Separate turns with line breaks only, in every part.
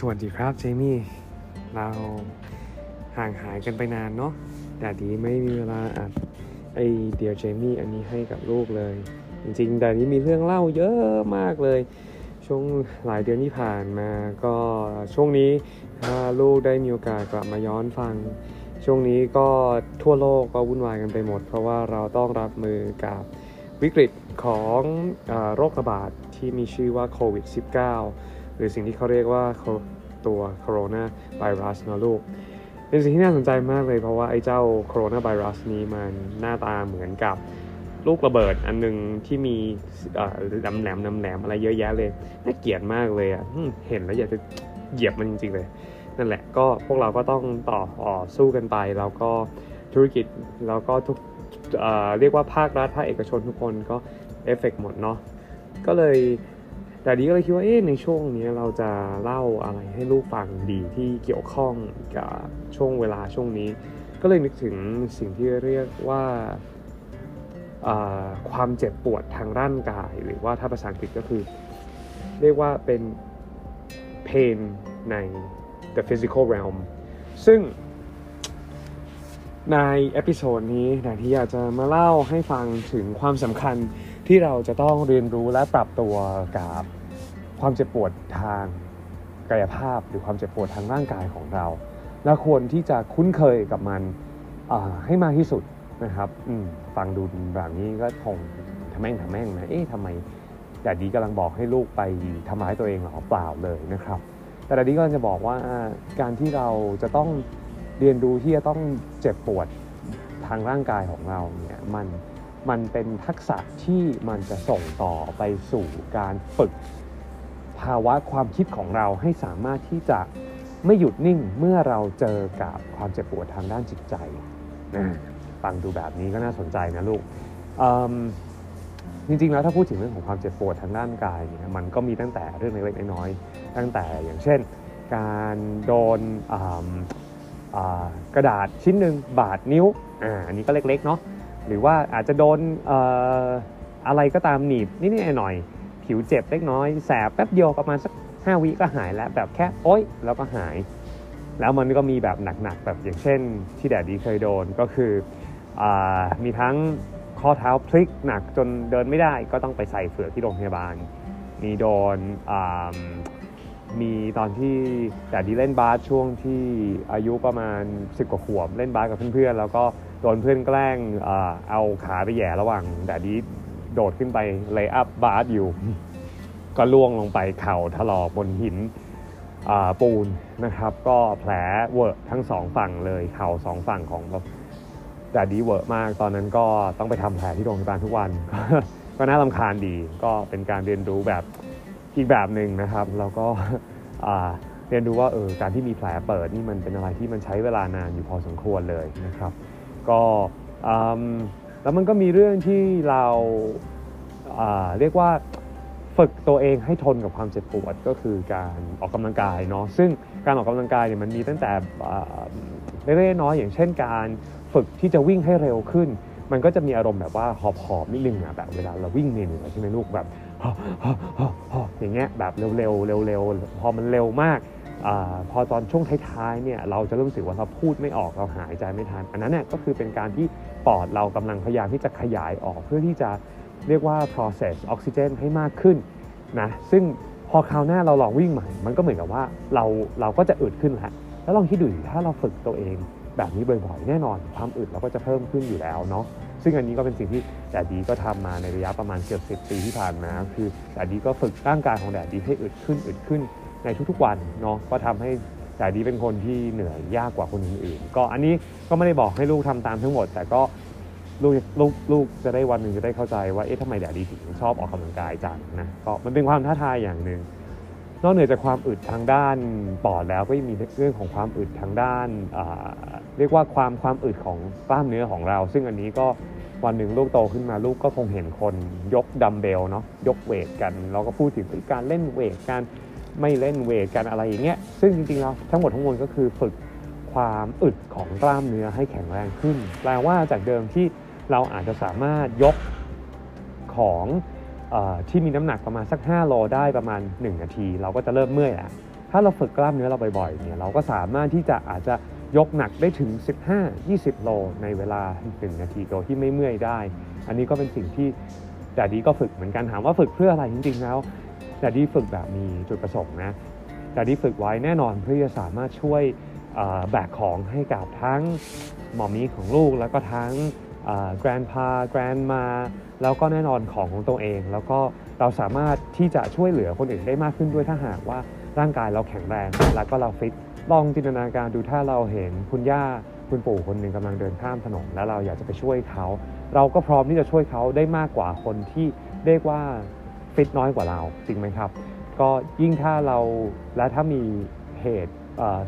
สวัสดีครับเจมี่ เราห่างหายกันไปนานเนาะแต่ดีไม่มีเวลาอัดไอเดียวเจมี่อันนี้ให้กับลูกเลย จริงๆแต่นี้มีเรื่องเล่าเยอะมากเลย ช่วงหลายเดือนที่ผ่านมาก็ช่วงนี้ถ้าลูกได้มีโอกาสกลับมาย้อนฟัง ช่วงนี้ก็ทั่วโลกก็วุ่นวายกันไปหมด เพราะว่าเราต้องรับมือกับวิกฤตของอโรคระบาดที่มีชื่อว่าโควิด -19 หรือสิ่งที่เขาเรียกว่าตัวโคโรนาไวรัสนะลูก เป็นสิ่งที่น่าสนใจมากเลยเพราะว่าไอ้เจ้าโคโรนาไวรัสนี้มันหน้าตาเหมือนกับลูกระเบิดอันหนึ่งที่มีดำแหลมดำแหลมอะไรเยอะแยะเลย น่าเกลียดมากเลยอะเห็นแล้วอยากจะเหยียบมันจริงๆเลย นั่นแหละก็พวกเราก็ต้องต่ออสู้กันไป แล้วก็ธุรกิจแล้วก็ทุกเเรียกว่าภาครัฐภาคเอกชนทุกคนก็เอฟเฟกหมดเนาะก็เลย แต่ดีก็เลยคิดว่าเอ๊ะในช่วงนี้เราจะเล่าอะไรให้ลูกฟังดีที่เกี่ยวข้องกับช่วงเวลาช่วงนี้ ก็เลยนึกถึงสิ่งที่เรียกว่าความเจ็บปวดทางร่างกาย หรือว่าถ้าภาษาอังกฤษก็คือ เรียกว่าเป็น pain ใน the physical realm ซึ่งใน episode นี้นะที่อยากจะมาเล่าให้ฟังถึงความสำคัญ ที่เราจะต้องเรียนรู้และปรับตัวกับความเจ็บปวดทางกายภาพหรือความเจ็บปวดทางร่างกายของเรา และควรที่จะคุ้นเคยกับมันให้มากที่สุดนะครับฟังดูแบบนี้ก็คงทะแม่งทะแม่งนะเอ๊ะทำไม Daddy กำลังบอกให้ลูกไปทำร้ายตัวเองหรอเปล่าเลยนะครับ แต่ดาดีก็จะบอกว่าการที่เราจะต้องเรียนรู้ที่จะต้องเจ็บปวดทางร่างกายของเราเนี่ยมัน มันเป็นทักษะที่มันจะส่งต่อไปสู่การฝึก ภาวะความคิดของเราให้สามารถที่จะไม่หยุดนิ่งเมื่อเราเจอกับความเจ็บปวดทางด้านจิตใจนะฟังดูแบบนี้ก็น่าสนใจนะลูกจริงๆแล้วถ้าพูดถึงเรื่องของความเจ็บปวดทางด้านกายเนี่ยมันก็มีตั้งแต่เรื่องเล็กๆน้อยๆตั้งแต่อย่างเช่น การโดนกระดาษชิ้นหนึ่งบาดนิ้วอ่าอันนี้ก็เล็กๆเนาะ หรือว่าอาจจะโดนอะไรก็ตามหนีบนิดๆหน่อยๆผิวเจ็บเล็กน้อย แสบแป๊บเดียวประมาณสัก5วิก็หายแล้วแบบแค่โอ๊ยแล้วก็หาย แล้วมันก็มีแบบหนักๆแบบอย่างเช่น ที่แดดดีเคยโดนก็คืออมีทั้งข้อเท้าพลิกหนักจนเดินไม่ได้ก็ต้องไปใส่เฟือกที่โรงพยาบาล มีโดน มีตอนที่แต่ดีเล่นบาสช่วงที่อายุประมาณ 10 กว่าขวบเล่นบาสกับเพื่อนๆ แล้วก็โดนเพื่อนแกล้งเอาขาไปแย่ระหว่างแต่ดีโดดขึ้นไปเลยอัพบาสอยู่ ก็ล่วงลงไปเข่าถลอกบนหินปูนนะครับ ก็แผลเวอะทั้งสองฝั่งเลยเข่าสองฝั่งของแต่ดีเวอะมากตอนนั้นก็ต้องไปทำแผลที่โรงพยาบาลทุกวัน ก็น่าลำคาญดีก็เป็นการเรียนรู้แบบ อีกแบบหนึ่งนะครับ แล้วก็เรียนรู้ว่าเออการที่มีแผลเปิดนี่มันเป็นอะไรที่มันใช้เวลานานอยู่พอสมควรเลยนะครับ ก็แล้วมันก็มีเรื่องที่เราอ่าเรียกว่าฝึกตัวเองให้ทนกับความเจ็บปวดก็คือการออกกำลังกายเนาะซึ่งการออกกำลังกายเนี่ยมันมีตั้งแต่เล็กๆน้อยๆอย่างเช่นการฝึกที่จะวิ่งให้เร็วขึ้น มันก็จะมีอารมณ์แบบว่าหอบๆนิดนึงอะแบบเวลาเราวิ่งเหนื่อยใช่ไหมลูกแบบ อย่างเงี้ยแบบเร็วๆเร็วๆพอมันเร็วมากอพอตอนช่วงท้ายๆเนี่ยเราจะรู้สึกว่าเราพูดไม่ออกเราหายใจไม่ทัน อันนั้นเนี่ยก็คือเป็นการที่ปอดเรากำลังพยายามที่จะขยายออกเพื่อที่จะเรียกว่า process ออกซิเจนให้มากขึ้นนะซึ่งพอคราวหน้าเราลองวิ่งใหม่ มันก็เหมือนกับว่าเราเราก็จะอึดขึ้นแล้วแล้วลองคิดดูถ้าเราฝึกตัวเองแบบนี้บ่อยๆ แน่นอนความอึดเราก็จะเพิ่มขึ้นอยู่แล้วเนาะ ซึ่งอันนี้ก็เป็นสิ่งที่แดดดีก็ทำมาในระยะประมาณเกือบสิปีที่ผ่านมา คือแดดดีก็ฝึกร่างกายของแดดดีให้อึดขึ้นอึดขึ้นในทุกๆวันเนาะก็ทำให้แดดดีเป็นคนที่เหนื่อยยากกว่าคนอื่นๆ ก็อันนี้ก็ไม่ได้บอกให้ลูกทำตามทั้งหมด แต่ก็ลูกลูกลูกจะได้วันหนึ่งจะได้เข้าใจว่าเอ๊ะทำไมแดดดีถึงชอบออกกำลังกายจังนะก็มันเป็นความท้าทายอย่างหนึ่ง นอกเหนือจากความอึดทางด้านปอดแล้วก็ยังมีเรื่องของความอึดทางด้าน เรียกว่าความความอึดของกล้ามเนื้อของเรา ซึ่งอันนี้ก็วันหนึ่งลูกโตขึ้นมาลูกก็คงเห็นคนยกดัมเบลเนาะยกเวทกันเราก็พูดถึงการเล่นเวทการไม่เล่นเวทกันอะไรอย่างเงี้ยซึ่งจริงๆแล้วทั้งหมดทั้งมวลก็คือฝึกความอึดของกล้ามเนื้อให้แข็งแรงขึ้น แปลว่าจากเดิมที่เราอาจจะสามารถยกของ ที่มีน้ำหนักประมาณสัก 5 โลได้ประมาณ 1 นาที เราก็จะเริ่มเมื่อยแล้วถ้าเราฝึกกล้ามเนื้อเราบ่อยๆเนี่ยเราก็สามารถที่จะอาจจะยกหนักได้ถึง 15-20 โลในเวลา 1 นาทีโดยที่ไม่เมื่อยได้ อันนี้ก็เป็นสิ่งที่แต่ดีก็ฝึกเหมือนกันถามว่าฝึกเพื่ออะไรจริงๆแล้วแต่ดีฝึกแบบมีจุดประสงค์นะแต่ดีฝึกไว้แน่นอนเพื่อจะสามารถช่วยแบกของให้กับทั้งหมอมีของลูกแล้วก็ทั้ง แกรนพาแกรนมาแล้วก็แน่นอนของของตัวเอง แล้วก็เราสามารถที่จะช่วยเหลือคนอื่นได้มากขึ้นด้วยถ้าหากว่าร่างกายเราแข็งแรง แล้วก็เราฟิตลองจินตนาการดูถ้าเราเห็นคุณย่าคุณปู่คนหนึ่งกำลังเดินข้ามถนนแล้วเราอยากจะไปช่วยเขา เราก็พร้อมที่จะช่วยเขาได้มากกว่าคนที่เรียกว่าฟิตน้อยกว่าเราจริงไหมครับ ก็ยิ่งถ้าเราและถ้ามีเหตุ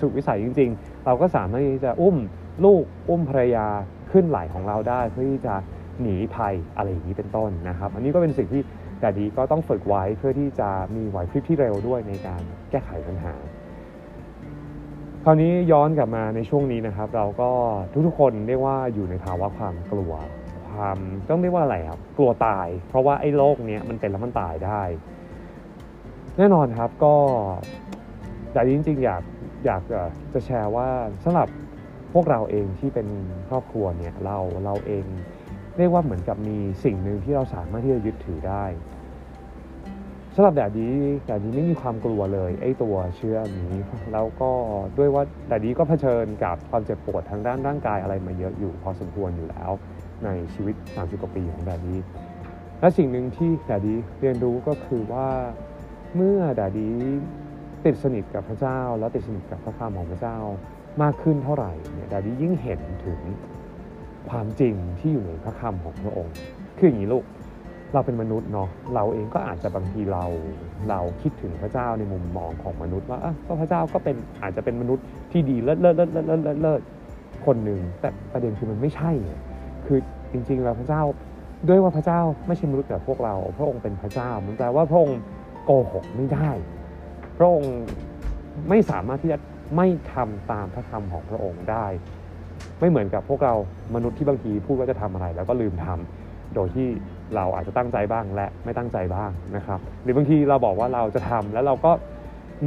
สุดวิสัยจริง ๆ เราก็สามารถที่จะอุ้มลูกอุ้มภรรยา ขึ้นไหลของเราได้เพื่อที่จะหนีภัยอะไรอย่างนี้เป็นต้นนะครับ อันนี้ก็เป็นสิ่งที่แต่ดีก็ต้องฝึกไว้เพื่อที่จะมีไหวพริบที่เร็วด้วยในการแก้ไขปัญหา คราวนี้ย้อนกลับมาในช่วงนี้นะครับ เราก็ทุกๆคนเรียกว่าอยู่ในภาวะความกลัว ความต้องเรียกว่าอะไรครับกลัวตาย เพราะว่าไอ้โรคเนี้ยมันเป็นแล้วมันตายได้ แน่นอนครับก็แต่จริงๆอยากอยากจะแชร์ว่าสำหรับ วกเราเองที่เป็นครอบครัวเนี่ยเราเราเองเรียกว่าเหมือนกับมีสิ่งหนึ่งที่เราสามารถที่จะยึดถือได้สำหรับแดดดีแดดดีไม่มีความกลัวเลยไอ้ตัวเชื้อนี้แล้วก็ด้วยว่าแดดดีก็เผชิญกับความเจ็บปวดทางด้านร่างกายอะไรมาเยอะอยู่พอสมควรอยู่แล้ว ในชีวิต 30 กว่าปีของแดดดีและสิ่งหนึ่งที่แดดดีเรียนรู้ก็คือว่าเมื่อแดดดีติดสนิทกับพระเจ้า แล้วติดสนิทกับพระคำของพระเจ้า มากขึ้นเท่าไหร่เนี่ยดดดียิ่งเห็นถึงความจริงที่อยู่ในพระคำของพระองค์ คืออย่างนี้ลูกเราเป็นมนุษย์เนาะเราเองก็อาจจะบางทีเราเราคิดถึงพระเจ้าในมุมมองของมนุษย์ว่าก็พระเจ้าก็เป็นอาจจะเป็นมนุษย์ที่ดีเลิศเลิศเลิศเลิศเลิศเลิศคนหนึ่งแต่ประเด็นคือมันไม่ใช่คือจริงๆแล้วพระเจ้าด้วยว่าพระเจ้าไม่ใช่มนุษย์แบบพวกเรา พระองค์เป็นพระเจ้ามันแปลว่าพระองค์โกหกไม่ได้ พระองค์ไม่สามารถที่จะ ไม่ทำตามพระคำของพระองค์ได้ ไม่เหมือนกับพวกเรามนุษย์ที่บางทีพูดว่าจะทำอะไร แล้วก็ลืมทำโดยที่เราอาจจะตั้งใจบ้างและไม่ตั้งใจบ้างนะครับ หรือบางทีเราบอกว่าเราจะทำแล้วเราก็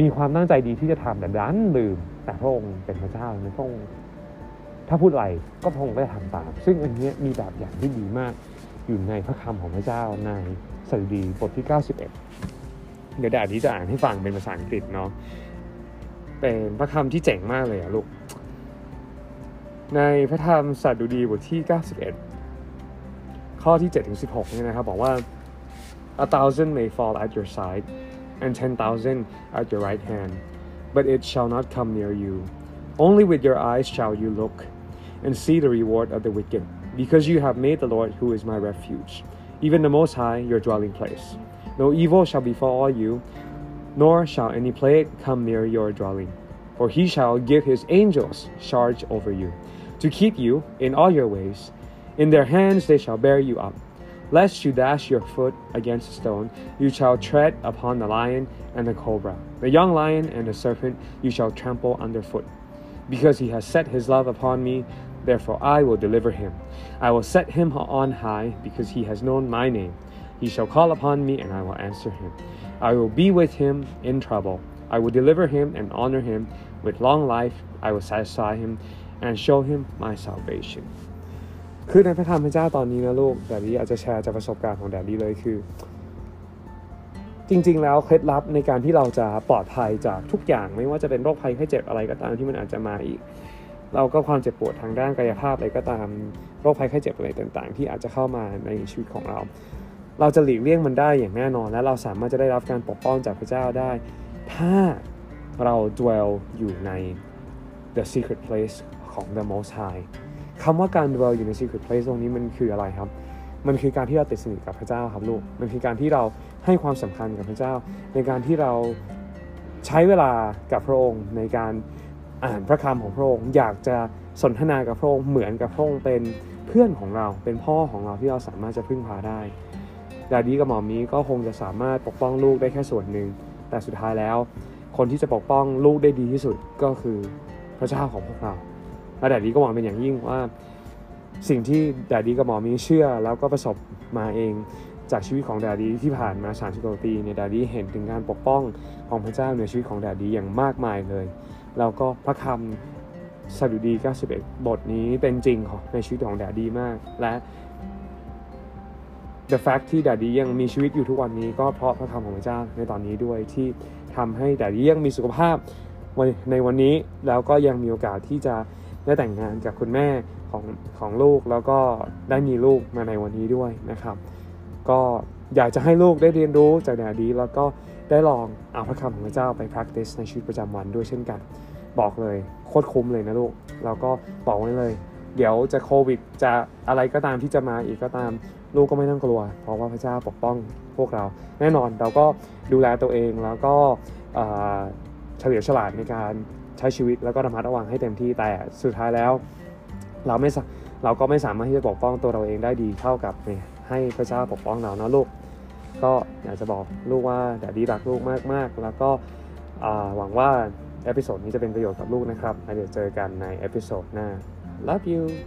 มีความตั้งใจดีที่จะทำแต่ดันลืม แต่พระองค์เป็นพระเจ้าพระองค์ถ้าพูดอะไรก็พระองค์ก็จะทำตาม ซึ่งอันนี้มีแบบอย่างที่ดีมากอยู่ในพระคำของพระเจ้าในสดุดีบทที่ 91 เดี๋ยวแดดนี้จะอ่านให้ฟังเป็นภาษาอังกฤษเนาะ เป็นพระคำที่เจ๋งมากเลยอะลูก ในพระธรรมสัตดุดีบทที่ 91 ข้อที่7ถึง16เนี่ยนะครับบอกว่า a thousand may fall at your side and ten thousand at your right hand but it shall not come near you only with your eyes shall you look and see the reward of the wicked because you have made the Lord who is my refuge even the most high your dwelling place no evil shall befall you nor shall any plague come near your dwelling for he shall give his angels charge over you to keep you in all your ways. In their hands they shall bear you up. Lest you dash your foot against a stone, you shall tread upon the lion and the cobra. The young lion and the serpent you shall trample underfoot. Because he has set his love upon me, therefore I will deliver him. I will set him on high, because he has known my name. He shall call upon me, and I will answer him. I will be with him in trouble. I will deliver him and honor him. With long life I will satisfy him and show him my salvation คือในพระธรรมพระเจ้าตอนนี้นะลูก Daddy อาจจะแชร์จากประสบการณ์ของ Daddy เลยคือ จริง ๆ แล้วเคล็ดลับในการที่เราจะปลอดภัยจากทุกอย่างไม่ว่าจะเป็นโรคภัยไข้เจ็บอะไรก็ตามที่มันอาจจะมาอีก เราก็ความเจ็บปวดทางด้านกายภาพอะไรก็ตามโรคภัยไข้เจ็บอะไรต่าง ๆ ที่อาจจะเข้ามาในชีวิตของเรา เราจะหลีกเลี่ยงมันได้อย่างแน่นอน และเราสามารถจะได้รับการปกป้องจากพระเจ้าได้ ถ้าเรา dwell อยู่ใน the secret place ของ the most high คำว่าการ dwell อยู่ใน secret place ตรงนี้มันคืออะไรครับ มันคือการที่เราติดสนิทกับพระเจ้าครับลูก มันคือการที่เราให้ความสำคัญกับพระเจ้า ในการที่เราใช้เวลากับพระองค์ในการอ่านพระคำของพระองค์ อยากจะสนทนากับพระองค์เหมือนกับพระองค์เป็นเพื่อนของเรา เป็นพ่อของเราที่เราสามารถจะพึ่งพาได้ Daddy กับ Mommy ก็คงจะสามารถปกป้องลูกได้แค่ส่วนหนึ่ง แต่สุดท้ายแล้ว คนที่จะปกป้องลูกได้ดีที่สุดก็คือพระเจ้าของพวกเราและ Daddy ก็หวังเป็นอย่างยิ่งว่า สิ่งที่ Daddy กับ Mommy เชื่อแล้วก็ประสบมาเองจากชีวิตของ Daddy ที่ผ่านมา30กว่าปีเนี่ย Daddy เห็นถึงการปกป้องของพระเจ้าในชีวิตของ Daddy อย่างมากมายเลย แล้วก็พระคำสดุดี 91 บทนี้เป็นจริงของในชีวิตของ Daddy มาก และ the fact ที่ดดดี้ยังมีชีวิตอยู่ทุกวันนี้ก็เพราะพระคำของพระเจ้าในตอนนี้ด้วยที่ทำให้ดดดี้ยังมีสุขภาพในวันนี้แล้วก็ยังมีโอกาสที่จะได้แต่งงานกับคุณแม่ของของลูกแล้วก็ได้มีลูกมาในวันนี้ด้วยนะครับ ก็อยากจะให้ลูกได้เรียนรู้จากดดดี้แล้วก็ได้ลองเอาพระคำของพระเจ้าไป practice ในชีวิตประจำวันด้วยเช่นกัน บอกเลยโคตรคุ้มเลยนะลูกแล้วก็บอกไว้เลย เดี๋ยวจะโควิดจะอะไรก็ตามที่จะมาอีกก็ตาม ลูกก็ไม่ต้องกลัว เพราะว่าพระเจ้าปกป้องพวกเรา แน่นอนเราก็ดูแลตัวเองแล้วก็เฉลียวฉลาดในการใช้ชีวิตแล้วก็ระมัดระวังให้เต็มที่แต่สุดท้ายแล้ว เราไม่สาเราก็ไม่สามารถที่จะปกป้องตัวเราเองได้ดีเท่ากับให้พระเจ้าปกป้องเรานะลูกก็อยากจะบอกลูกว่าแดดดีรักลูกมากๆ แล้วก็หวังว่าepisode นี้จะเป็นประโยชน์กับลูกนะครับแล้วเดี๋ยวเจอกันใน episode หน้า love you